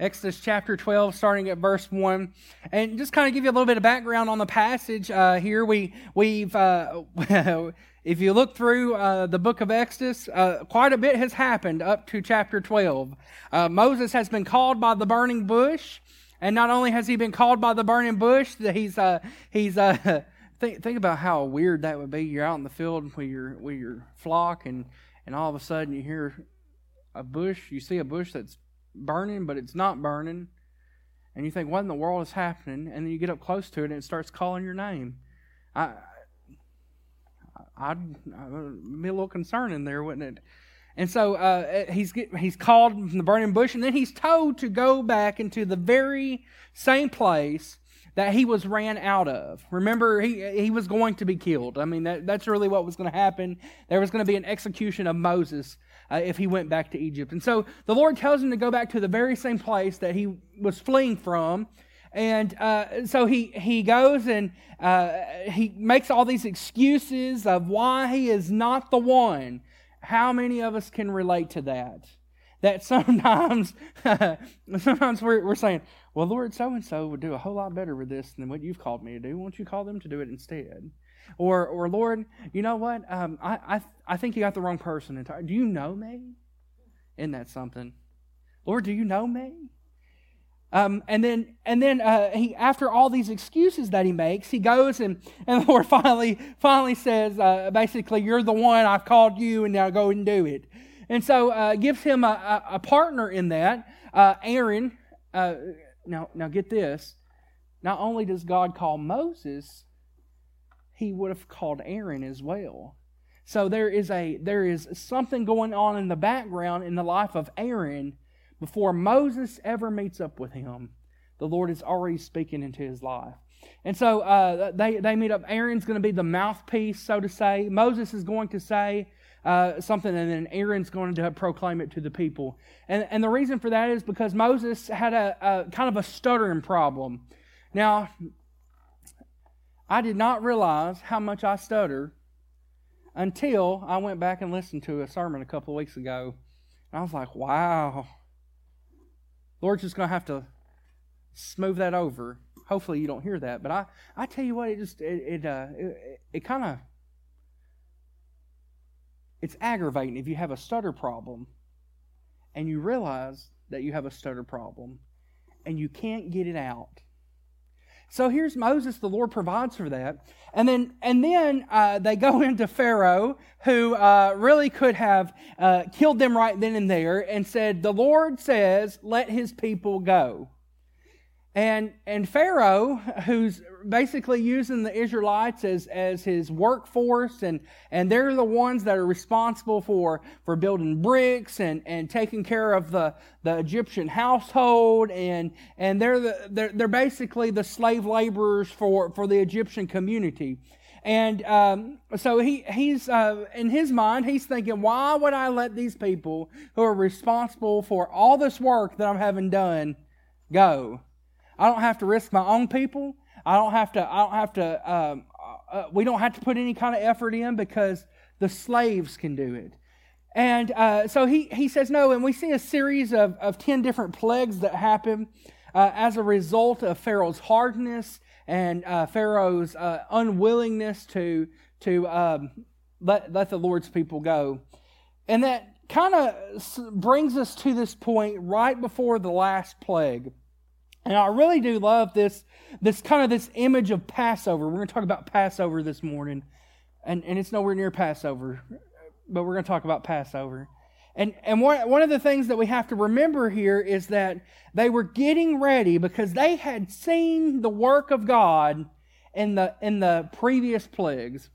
Exodus chapter 12, starting at verse 1. And just kind of give you a little bit of background on the passage uh, here. We, we've, uh, if you look through uh, the book of Exodus, uh, quite a bit has happened up to chapter 12. Uh, Moses has been called by the burning bush. And not only has he been called by the burning bush, he's, uh, he's, think, think about how weird that would be. You're out in the field with your, with your flock, and, and all of a sudden you hear a bush, you see a bush that's burning, but it's not burning. And you think, what in the world is happening? And then you get up close to it and it starts calling your name. I, I'd, I'd be a little concerned in there, wouldn't it? And so uh, he's get, he's called from the burning bush, and then he's told to go back into the very same place that he was ran out of. Remember, he he was going to be killed. I mean, that, that's really what was going to happen. There was going to be an execution of Moses uh, if he went back to Egypt. And so the Lord tells him to go back to the very same place that he was fleeing from. And uh, so he, he goes and uh, he makes all these excuses of why he is not the one. How many of us can relate to that? That sometimes, sometimes we're, we're saying, well, Lord, so and so would do a whole lot better with this than what you've called me to do. Won't you call them to do it instead? Or, or Lord, you know what? Um, I, I, I think you got the wrong person. Do you know me? Isn't that something? Lord, do you know me? Um, and then, and then uh, he, after all these excuses that he makes, he goes and, and the Lord finally, finally says, uh, basically, you're the one I've called you, and now go and do it. And so uh, gives him a, a, partner in that, uh, Aaron. Uh, now, now get this. Not only does God call Moses, he would have called Aaron as well. So there is a there is something going on in the background in the life of Aaron before Moses ever meets up with him. The Lord is already speaking into his life. And so uh, they, they meet up. Aaron's going to be the mouthpiece, so to say. Moses is going to say uh, something, and then Aaron's going to proclaim it to the people. And, and the reason for that is because Moses had a, a kind of a stuttering problem. Now, I did not realize how much I stutter until I went back and listened to a sermon a couple of weeks ago. And I was like, wow. Lord's just going to have to smooth that over. Hopefully you don't hear that. But I, I tell you what, it just, it, it, uh, it, it kind of, it's aggravating if you have a stutter problem and you realize that you have a stutter problem and you can't get it out so here's Moses. The Lord provides for that, and then and then uh, they go into Pharaoh, who uh, really could have uh, killed them right then and there, and said, "The Lord says, let His people go." And, and Pharaoh, who's basically using the Israelites as, as his workforce, and, and they're the ones that are responsible for, for building bricks and, and taking care of the, the Egyptian household, and, and they're, the, they're, they're basically the slave laborers for, for the Egyptian community. And um, so he, he's, uh, in his mind, he's thinking, why would I let these people who are responsible for all this work that I'm having done go? I don't have to risk my own people. I don't have to. I don't have to. Um, uh, uh, we don't have to put any kind of effort in because the slaves can do it. And uh, so he he says no, and we see a series of of ten different plagues that happen uh, as a result of Pharaoh's hardness and uh, Pharaoh's uh, unwillingness to to um, let let the Lord's people go, and that kind of brings us to this point right before the last plague. And I really do love this, this kind of this image of Passover. We're going to talk about Passover this morning. And, and it's nowhere near Passover, but we're going to talk about Passover. And, and one, one of the things that we have to remember here is that they were getting ready because they had seen the work of God in the, in the previous plagues.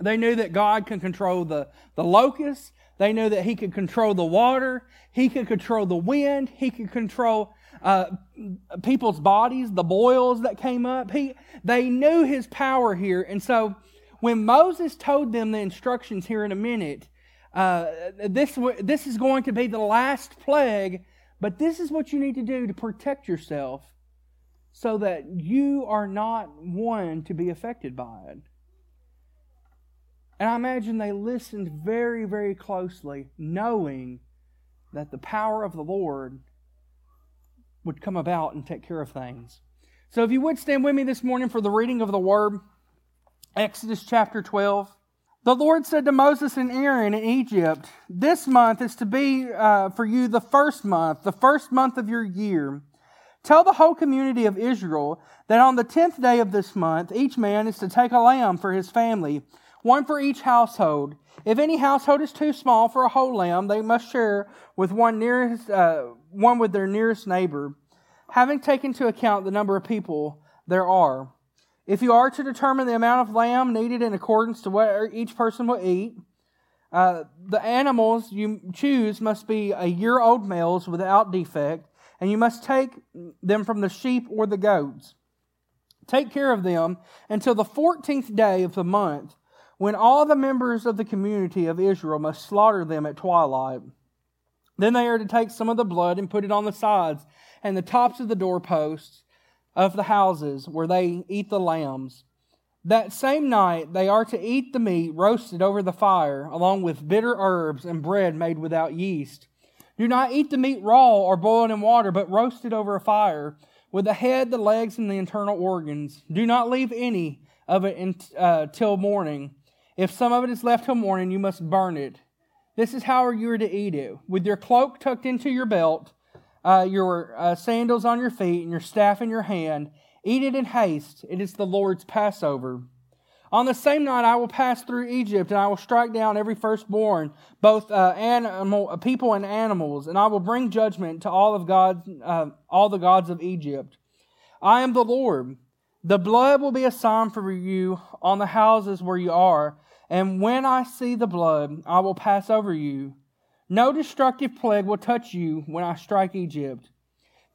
They knew that God can control the, the locusts. They knew that He could control the water. He could control the wind. He could control uh, people's bodies, the boils that came up. He, they knew his power here. And so when Moses told them the instructions here in a minute, uh, this, this is going to be the last plague, but this is what you need to do to protect yourself so that you are not one to be affected by it. And I imagine they listened very, very closely, knowing that the power of the Lord would come about and take care of things. So if you would stand with me this morning for the reading of the word, Exodus chapter 12. The Lord said to Moses and Aaron in Egypt, This month is to be uh, for you the first month, the first month of your year. Tell the whole community of Israel that on the tenth day of this month, each man is to take a lamb for his family, one for each household. If any household is too small for a whole lamb, they must share with one nearest, uh, one with their nearest neighbor, having taken into account the number of people there are. If you are to determine the amount of lamb needed in accordance to what each person will eat, uh, the animals you choose must be a year old males without defect, and you must take them from the sheep or the goats. Take care of them until the 14th day of the month, when all the members of the community of Israel must slaughter them at twilight. Then they are to take some of the blood and put it on the sides and the tops of the doorposts of the houses where they eat the lambs. That same night they are to eat the meat roasted over the fire, along with bitter herbs and bread made without yeast. Do not eat the meat raw or boiled in water, but roasted over a fire, with the head, the legs, and the internal organs. Do not leave any of it until uh, morning. If some of it is left till morning, you must burn it. This is how you are to eat it, with your cloak tucked into your belt uh, your uh, sandals on your feet and your staff in your hand. Eat it in haste. It is the Lord's Passover. On the same night I will pass through Egypt, and I will strike down every firstborn, both uh, animal, uh, people and animals, and I will bring judgment to all of God, uh, all the gods of Egypt. I am the Lord. The blood will be a sign for you on the houses where you are, and when I see the blood, I will pass over you. No destructive plague will touch you when I strike Egypt.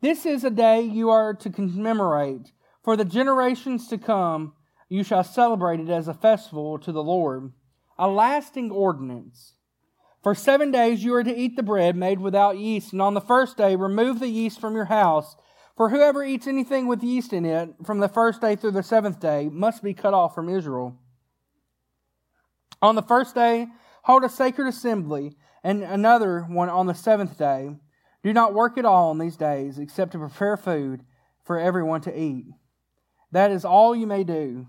This is a day you are to commemorate. For the generations to come, you shall celebrate it as a festival to the Lord, a lasting ordinance. For seven days you are to eat the bread made without yeast, and on the first day remove the yeast from your house. For whoever eats anything with yeast in it from the first day through the seventh day must be cut off from Israel. On the first day, hold a sacred assembly and another one on the seventh day. Do not work at all on these days except to prepare food for everyone to eat. That is all you may do.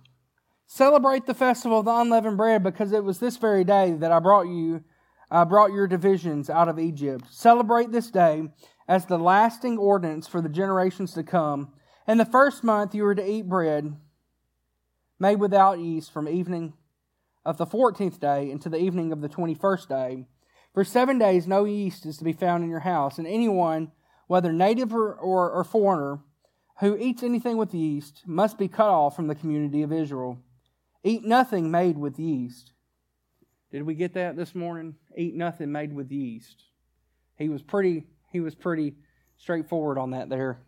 Celebrate the festival of the unleavened bread because it was this very day that I brought you I brought your divisions out of Egypt. Celebrate this day as the lasting ordinance for the generations to come. In the first month you are to eat bread made without yeast from evening of the fourteenth day until the evening of the twenty first day. For seven days, no yeast is to be found in your house, and anyone, whether native or, or, or foreigner, who eats anything with yeast must be cut off from the community of Israel. Eat nothing made with yeast. Did we get that this morning? Eat nothing made with yeast. He was pretty he was pretty straightforward on that there.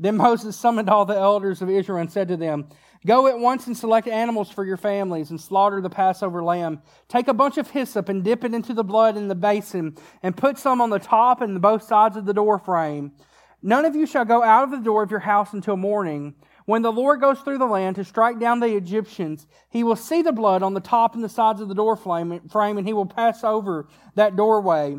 Then Moses summoned all the elders of Israel and said to them, Go at once and select animals for your families and slaughter the Passover lamb. Take a bunch of hyssop and dip it into the blood in the basin and put some on the top and both sides of the door frame. None of you shall go out of the door of your house until morning. When the Lord goes through the land to strike down the Egyptians, he will see the blood on the top and the sides of the door frame, and he will pass over that doorway.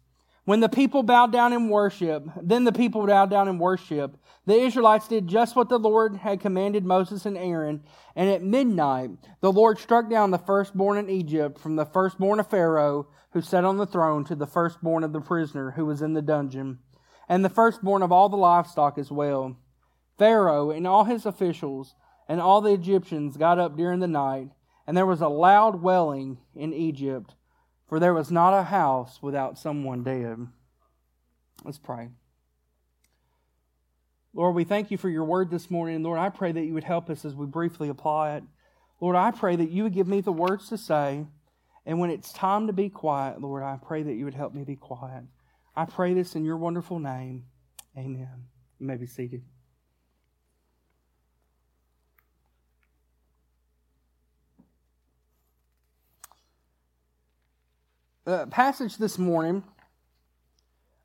When the people bowed down in worship, then the people bowed down in worship. The Israelites did just what the Lord had commanded Moses and Aaron. And at midnight, the Lord struck down the firstborn in Egypt, from the firstborn of Pharaoh, who sat on the throne, to the firstborn of the prisoner who was in the dungeon, and the firstborn of all the livestock as well. Pharaoh and all his officials and all the Egyptians got up during the night, and there was a loud wailing in Egypt for there was not a house without someone dead. Let's pray. Lord, we thank you for your word this morning. Lord, I pray that you would help us as we briefly apply it. Lord, I pray that you would give me the words to say. And when it's time to be quiet, Lord, I pray that you would help me be quiet. I pray this in your wonderful name. Amen. You may be seated. Passage this morning,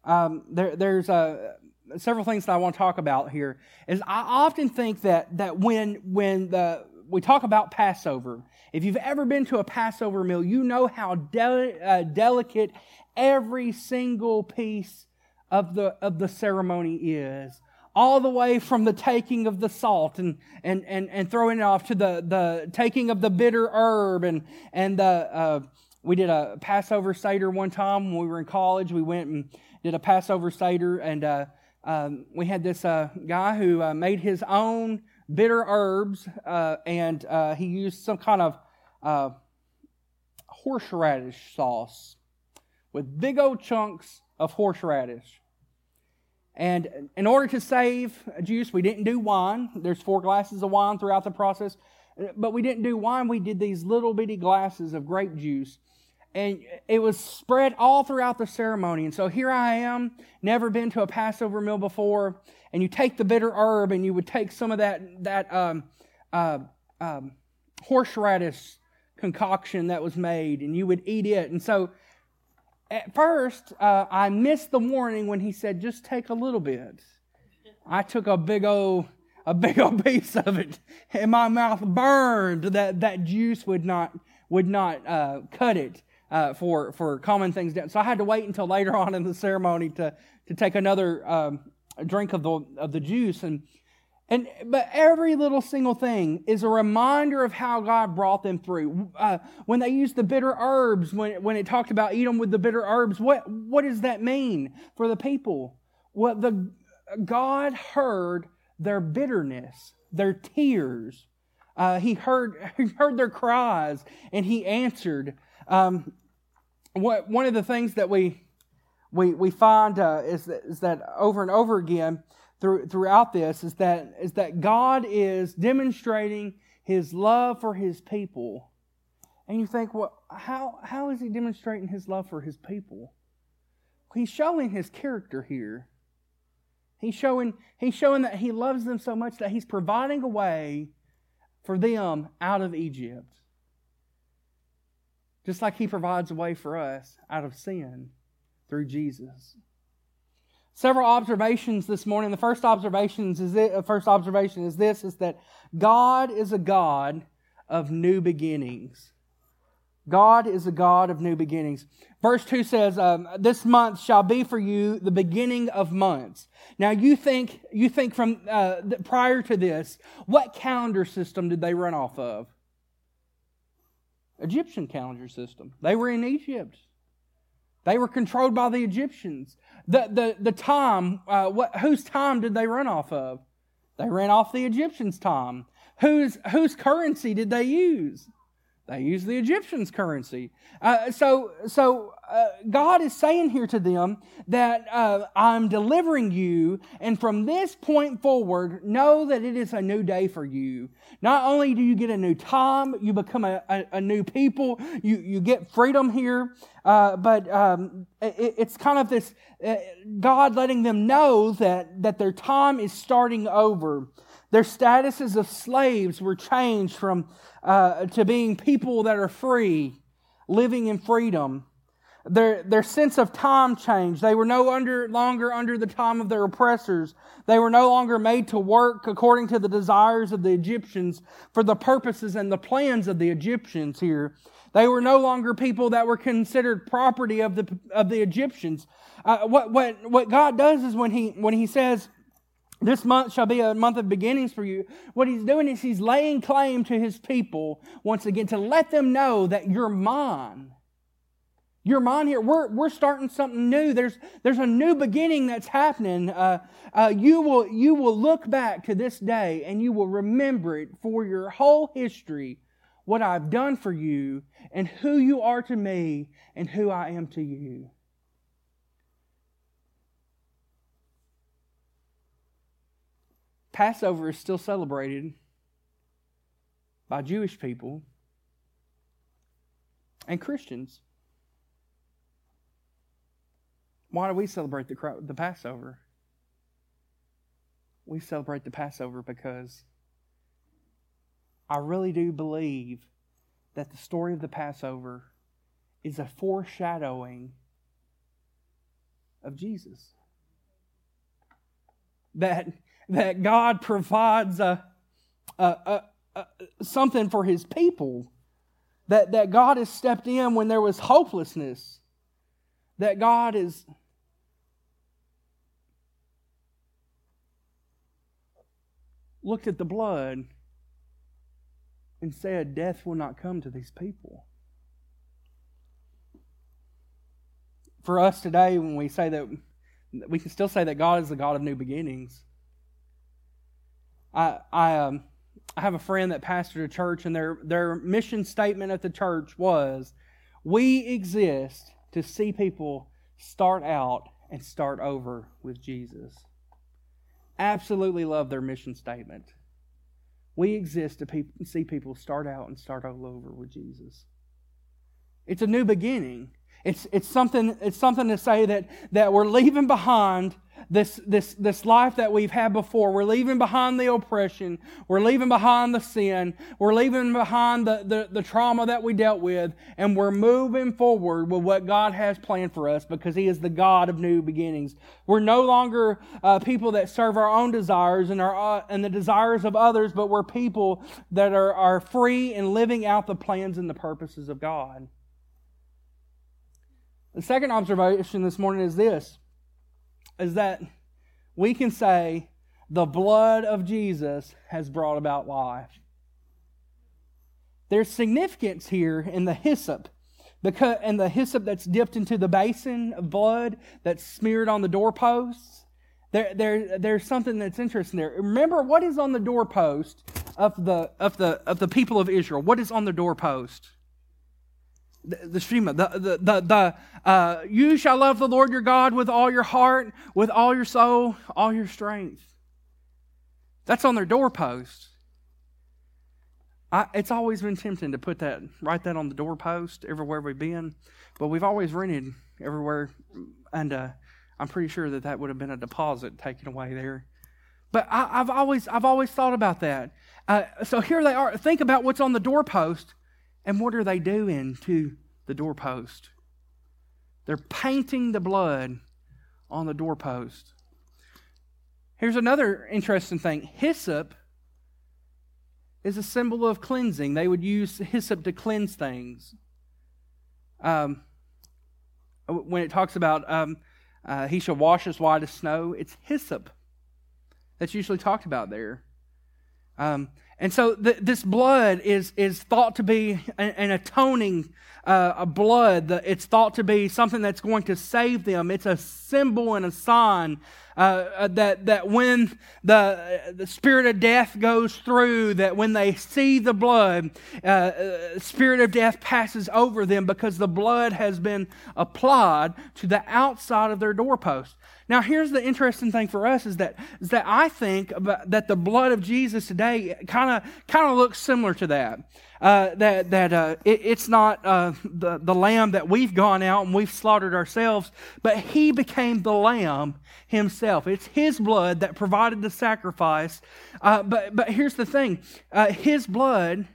um, there, there's uh, several things that I want to talk about here. Is I often think that that when when the we talk about Passover, if you've ever been to a Passover meal, you know how de- uh, delicate every single piece of the of the ceremony is all the way from the taking of the salt and, and, and, and throwing it off to the, the taking of the bitter herb and, and the, uh, we did a Passover Seder one time when we were in college. We went and did a Passover Seder, and uh, um, we had this uh, guy who uh, made his own bitter herbs, uh, and uh, he used some kind of uh, horseradish sauce with big old chunks of horseradish. And in order to save juice, we didn't do wine. There's four glasses of wine throughout the process. But we didn't do wine. We did these little bitty glasses of grape juice and it was spread all throughout the ceremony. And so here I am, never been to a Passover meal before, and you take the bitter herb and you would take some of that that um, uh, um, horseradish concoction that was made, and you would eat it. And so at first, uh, I missed the warning when he said, "Just take a little bit." I took a big old a big old piece of it, and my mouth burned. That that juice would not would not uh, cut it uh, for for calming things down. So I had to wait until later on in the ceremony to to take another um, drink of the of the juice and. And but every little single thing is a reminder of how God brought them through. Uh, when they used the bitter herbs, when when it talked about eat them with the bitter herbs, what what does that mean for the people? Well, the God heard their bitterness, their tears. Uh, he heard he heard their cries, and He answered. Um, what, one of the things that we, we, we find uh, is, that, is that over and over again through, throughout this is that, is that God is demonstrating his love for his people. And you think, well, how, how is he demonstrating his love for his people? He's showing his character here. He's showing, he's showing that he loves them so much that he's providing a way for them out of Egypt. Just like He provides a way for us out of sin through Jesus. Several observations this morning. The first observations is it, first observation is this: is that God is a God of new beginnings. God is a God of new beginnings. Verse 2 says, um, This month shall be for you the beginning of months. Now, you think, you think from uh, prior to this, what calendar system did they run off of? Egyptian calendar system. They were in Egypt. They were controlled by the Egyptians. The, the, the time, uh, what, whose time did they run off of? They ran off the Egyptians' time. Whose, whose currency did they use? They use the Egyptians' currency. Uh, so, so uh, God is saying here to them that uh, I'm delivering you, and from this point forward, know that it is a new day for you. Not only do you get a new time, you become a, a, a new people, you, you get freedom here, uh, but um, it, it's kind of this uh, God letting them know that, that their time is starting over. Their statuses of slaves were changed from uh, to being people that are free, living in freedom. Their, their sense of time changed. They were no under, longer under the time of their oppressors. They were no longer made to work according to the desires of the Egyptians for the purposes and the plans of the Egyptians here. They were no longer people that were considered property of the, of the Egyptians. Uh, what, what, what God does is when he, when he says, this month shall be a month of beginnings for you. What he's doing is he's laying claim to his people once again to let them know that you're mine. You're mine here. We're, we're starting something new. There's, there's a new beginning that's happening. Uh, uh, you, will, you will look back to this day and you will remember it for your whole history, what I've done for you and who you are to me and who I am to you. Passover is still celebrated by Jewish people and Christians. Why do we celebrate the, the Passover? We celebrate the Passover because I really do believe that the story of the Passover is a foreshadowing of Jesus. That, that God provides a, a, a, a, something for his people. That, that God has stepped in when there was hopelessness. That God is looked at the blood and said, Death will not come to these people. For us today, when we say that, we can still say that God is the God of new beginnings. I, I, um, I have a friend that pastored a church, and their, their mission statement at the church was We exist to see people start out and start over with Jesus. Absolutely love their mission statement. We exist to pe- see people start out and start all over with Jesus. It's a new beginning. It's, it's, something, it's something to say that, that we're leaving behind this, this, this life that we've had before. We're leaving behind the oppression. We're leaving behind the sin. We're leaving behind the, the, the trauma that we dealt with. And we're moving forward with what God has planned for us because He is the God of new beginnings. We're no longer uh, people that serve our own desires and, our, uh, and the desires of others, but we're people that are, are free and living out the plans and the purposes of God. The second observation this morning is this is that we can say the blood of Jesus has brought about life. There's significance here in the hyssop. Because, and the hyssop that's dipped into the basin of blood that's smeared on the doorposts. There, there, there's something that's interesting there. Remember what is on the doorpost of the, of, the, of the people of Israel? What is on the doorpost? The, the Shema, the, the, the, the uh, you shall love the Lord your God with all your heart, with all your soul, all your strength. That's on their doorpost. I, it's always been tempting to put that, write that on the doorpost everywhere we've been, but we've always rented everywhere, and uh, I'm pretty sure that that would have been a deposit taken away there. But I, have always, I've always thought about that. Uh, so here they are. Think about what's on the doorpost. And what are they doing to the doorpost? They're painting the blood on the doorpost. Here's another interesting thing hyssop is a symbol of cleansing. They would use hyssop to cleanse things. Um, when it talks about um, uh, he shall wash as white as snow, it's hyssop that's usually talked about there. Um, and so th- this blood is, is thought to be an, an atoning uh, a blood. It's thought to be something that's going to save them. It's a symbol and a sign uh, uh, that, that when the, the spirit of death goes through, that when they see the blood, uh, uh, spirit of death passes over them because the blood has been applied to the outside of their doorpost. Now, here's the interesting thing for us is that, is that I think that the blood of Jesus today kind of kind of looks similar to that. Uh, that that uh, it, it's not uh, the, the lamb that we've gone out and we've slaughtered ourselves, but he became the lamb himself. It's his blood that provided the sacrifice. Uh, but, but here's the thing uh, his blood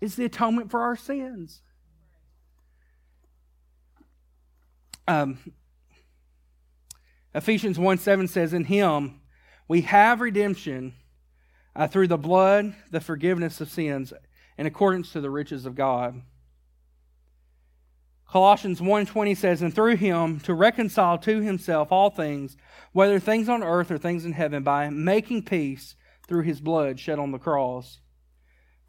is the atonement for our sins. Um, Ephesians 1 7 says, In him we have redemption uh, through the blood, the forgiveness of sins, in accordance to the riches of God. Colossians 1:20 says, "And through him to reconcile to himself all things, whether things on earth or things in heaven, by making peace through his blood shed on the cross."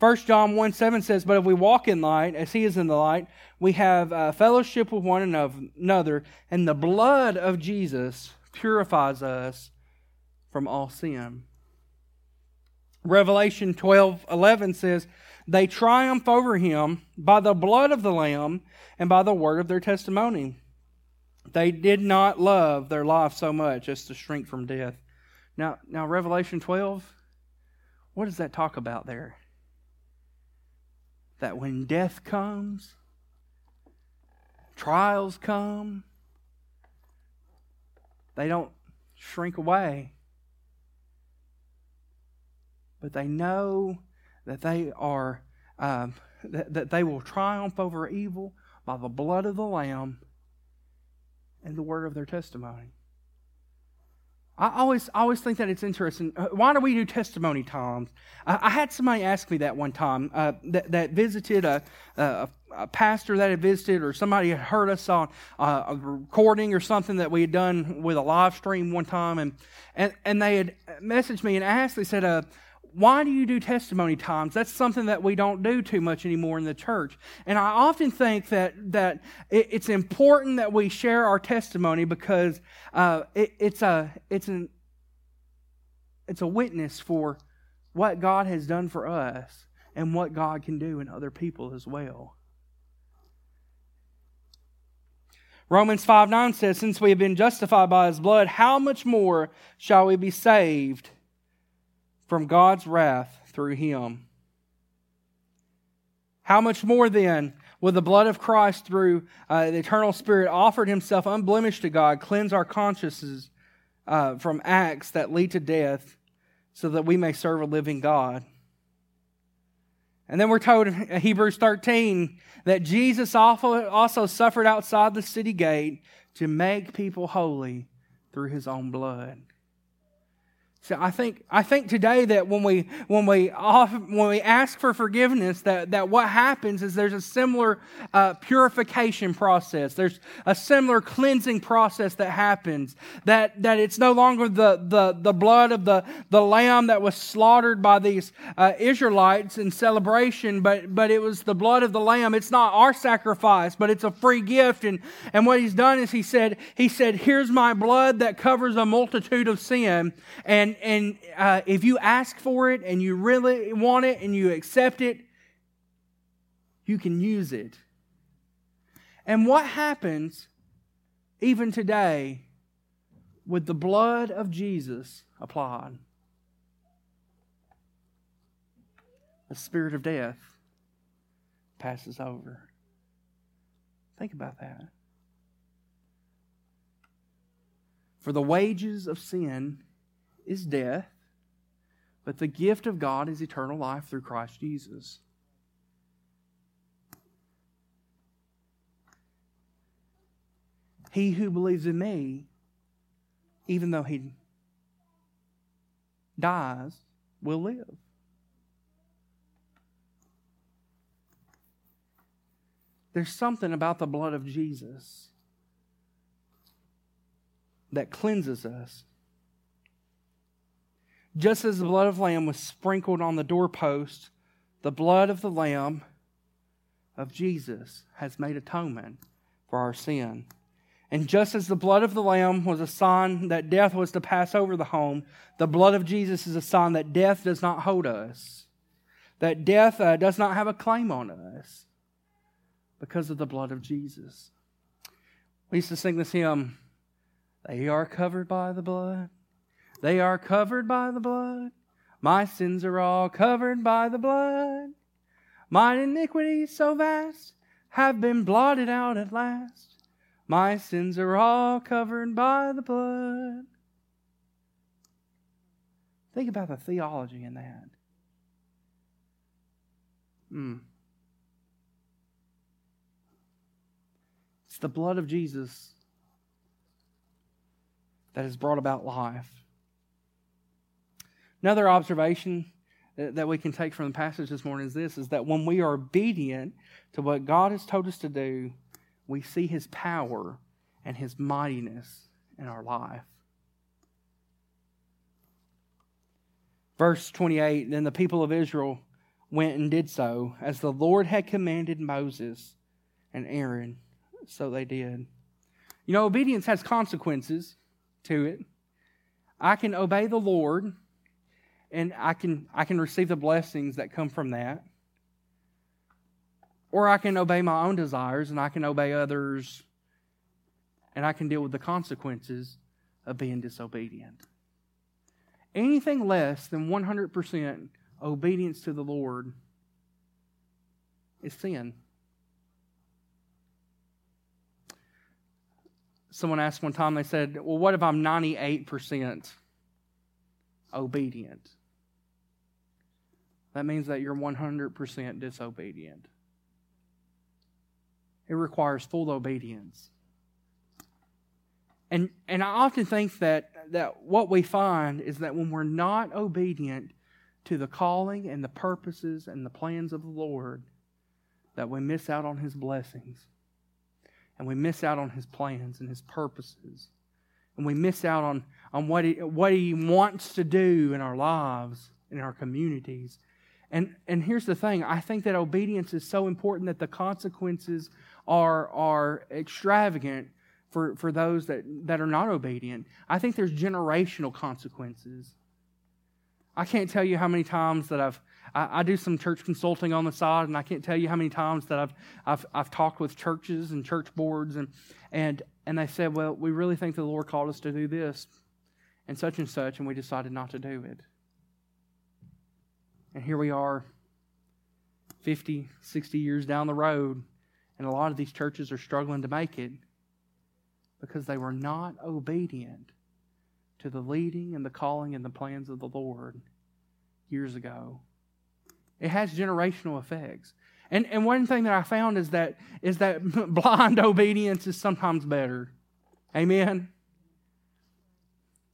1 John 1 7 says, But if we walk in light, as he is in the light, we have uh, fellowship with one another, and the blood of Jesus purifies us from all sin. Revelation 12 11 says, They triumph over him by the blood of the Lamb and by the word of their testimony. They did not love their life so much as to shrink from death. Now, now Revelation 12, what does that talk about there? That when death comes, trials come, They don't shrink away. But they know that they are um, that, that they will triumph over evil by the blood of the Lamb and the word of their testimony. I always, always think that it's interesting. Uh, why do we do testimony times? I, I had somebody ask me that one time uh, that, that visited a, a, a, pastor that had visited, or somebody had heard us on uh, a recording or something that we had done with a live stream one time, and and, and they had messaged me and asked. They said, uh, why do you do testimony times? That's something that we don't do too much anymore in the church. And I often think that, that it's important that we share our testimony because uh, it, it's, a, it's, an, it's a witness for what God has done for us and what God can do in other people as well. Romans 5 9 says, Since we have been justified by his blood, how much more shall we be saved? From God's wrath through him. How much more then will the blood of Christ through uh, the eternal Spirit offered himself unblemished to God cleanse our consciences uh, from acts that lead to death so that we may serve a living God? And then we're told in Hebrews 13 that Jesus also suffered outside the city gate to make people holy through his own blood. So I think I think today that when we when we often, when we ask for forgiveness, that, that what happens is there's a similar uh, purification process. There's a similar cleansing process that happens. That that it's no longer the the, the blood of the, the lamb that was slaughtered by these uh, Israelites in celebration, but but it was the blood of the lamb. It's not our sacrifice, but it's a free gift. And and what he's done is he said he said, "Here's my blood that covers a multitude of sin." And and, and uh, if you ask for it and you really want it and you accept it, you can use it. And what happens even today with the blood of Jesus applied? The spirit of death passes over. Think about that. For the wages of sin is death, but the gift of God is eternal life through Christ Jesus. He who believes in me, even though he dies, will live. There's something about the blood of Jesus that cleanses us just as the blood of lamb was sprinkled on the doorpost, the blood of the lamb of Jesus has made atonement for our sin. And just as the blood of the lamb was a sign that death was to pass over the home, the blood of Jesus is a sign that death does not hold us, that death uh, does not have a claim on us because of the blood of Jesus. We used to sing this hymn, They are covered by the blood they are covered by the blood. My sins are all covered by the blood. Mine iniquities so vast have been blotted out at last. My sins are all covered by the blood. Think about the theology in that. Hmm. It's the blood of Jesus that has brought about life. Another observation that we can take from the passage this morning is this is that when we are obedient to what God has told us to do, we see his power and his mightiness in our life. Verse 28 Then the people of Israel went and did so, as the Lord had commanded Moses and Aaron. So they did. You know, obedience has consequences to it. I can obey the Lord and I can I can receive the blessings that come from that. Or I can obey my own desires and I can obey others and I can deal with the consequences of being disobedient. Anything less than 100% obedience to the Lord is sin. someone asked one time, they said, Well, what if I'm 98% obedient? That means that you're 100% disobedient. It requires full obedience. And, and I often think that, that what we find is that when we're not obedient to the calling and the purposes and the plans of the Lord, that we miss out on His blessings. And we miss out on His plans and His purposes. And we miss out on, on what, he, what He wants to do in our lives, in our communities. And, and here's the thing I think that obedience is so important that the consequences are, are extravagant for, for those that, that are not obedient. I think there's generational consequences. I can't tell you how many times that I've I, I, do some church consulting on the side, and I can't tell you how many times that I've I've, I've talked with churches and church boards, and and and they said, well, we really think the Lord called us to do this, and such and such, and we decided not to do it. And here we are, 50, 60 years down the road, and a lot of these churches are struggling to make it because they were not obedient to the leading and the calling and the plans of the Lord years ago. It has generational effects. And, and one thing that I found is that, is that blind obedience is sometimes better. Amen?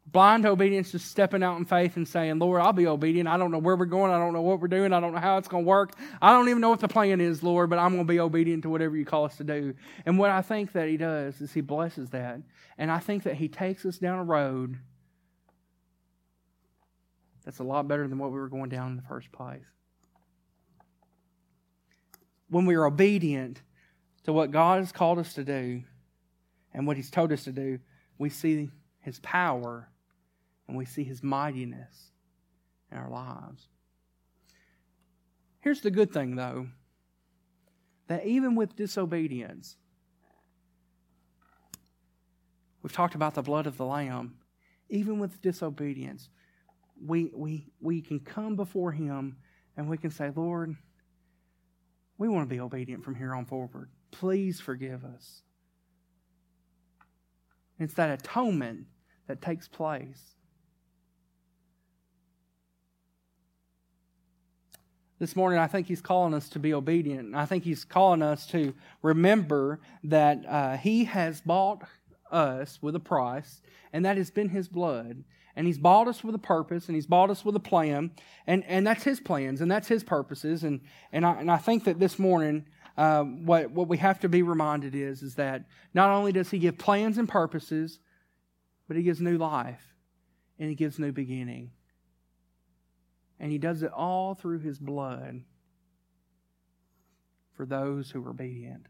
Blind obedience is stepping out in faith and saying, Lord, I'll be obedient. I don't know where we're going. I don't know what we're doing. I don't know how it's going to work. I don't even know what the plan is, Lord, but I'm going to be obedient to whatever you call us to do. And what I think that He does is He blesses that. And I think that He takes us down a road that's a lot better than what we were going down in the first place. When we are obedient to what God has called us to do and what He's told us to do, we see His power and we see his mightiness in our lives. Here's the good thing, though that even with disobedience, we've talked about the blood of the Lamb, even with disobedience, we, we, we can come before him and we can say, Lord, we want to be obedient from here on forward. Please forgive us. It's that atonement that takes place. This morning, I think He's calling us to be obedient. I think He's calling us to remember that uh, He has bought us with a price, and that has been His blood. And He's bought us with a purpose, and He's bought us with a plan, and, and that's His plans, and that's His purposes. And, and, I, and I think that this morning, uh, what, what we have to be reminded is, is that not only does He give plans and purposes, but He gives new life, and He gives new beginning. And he does it all through his blood for those who are obedient.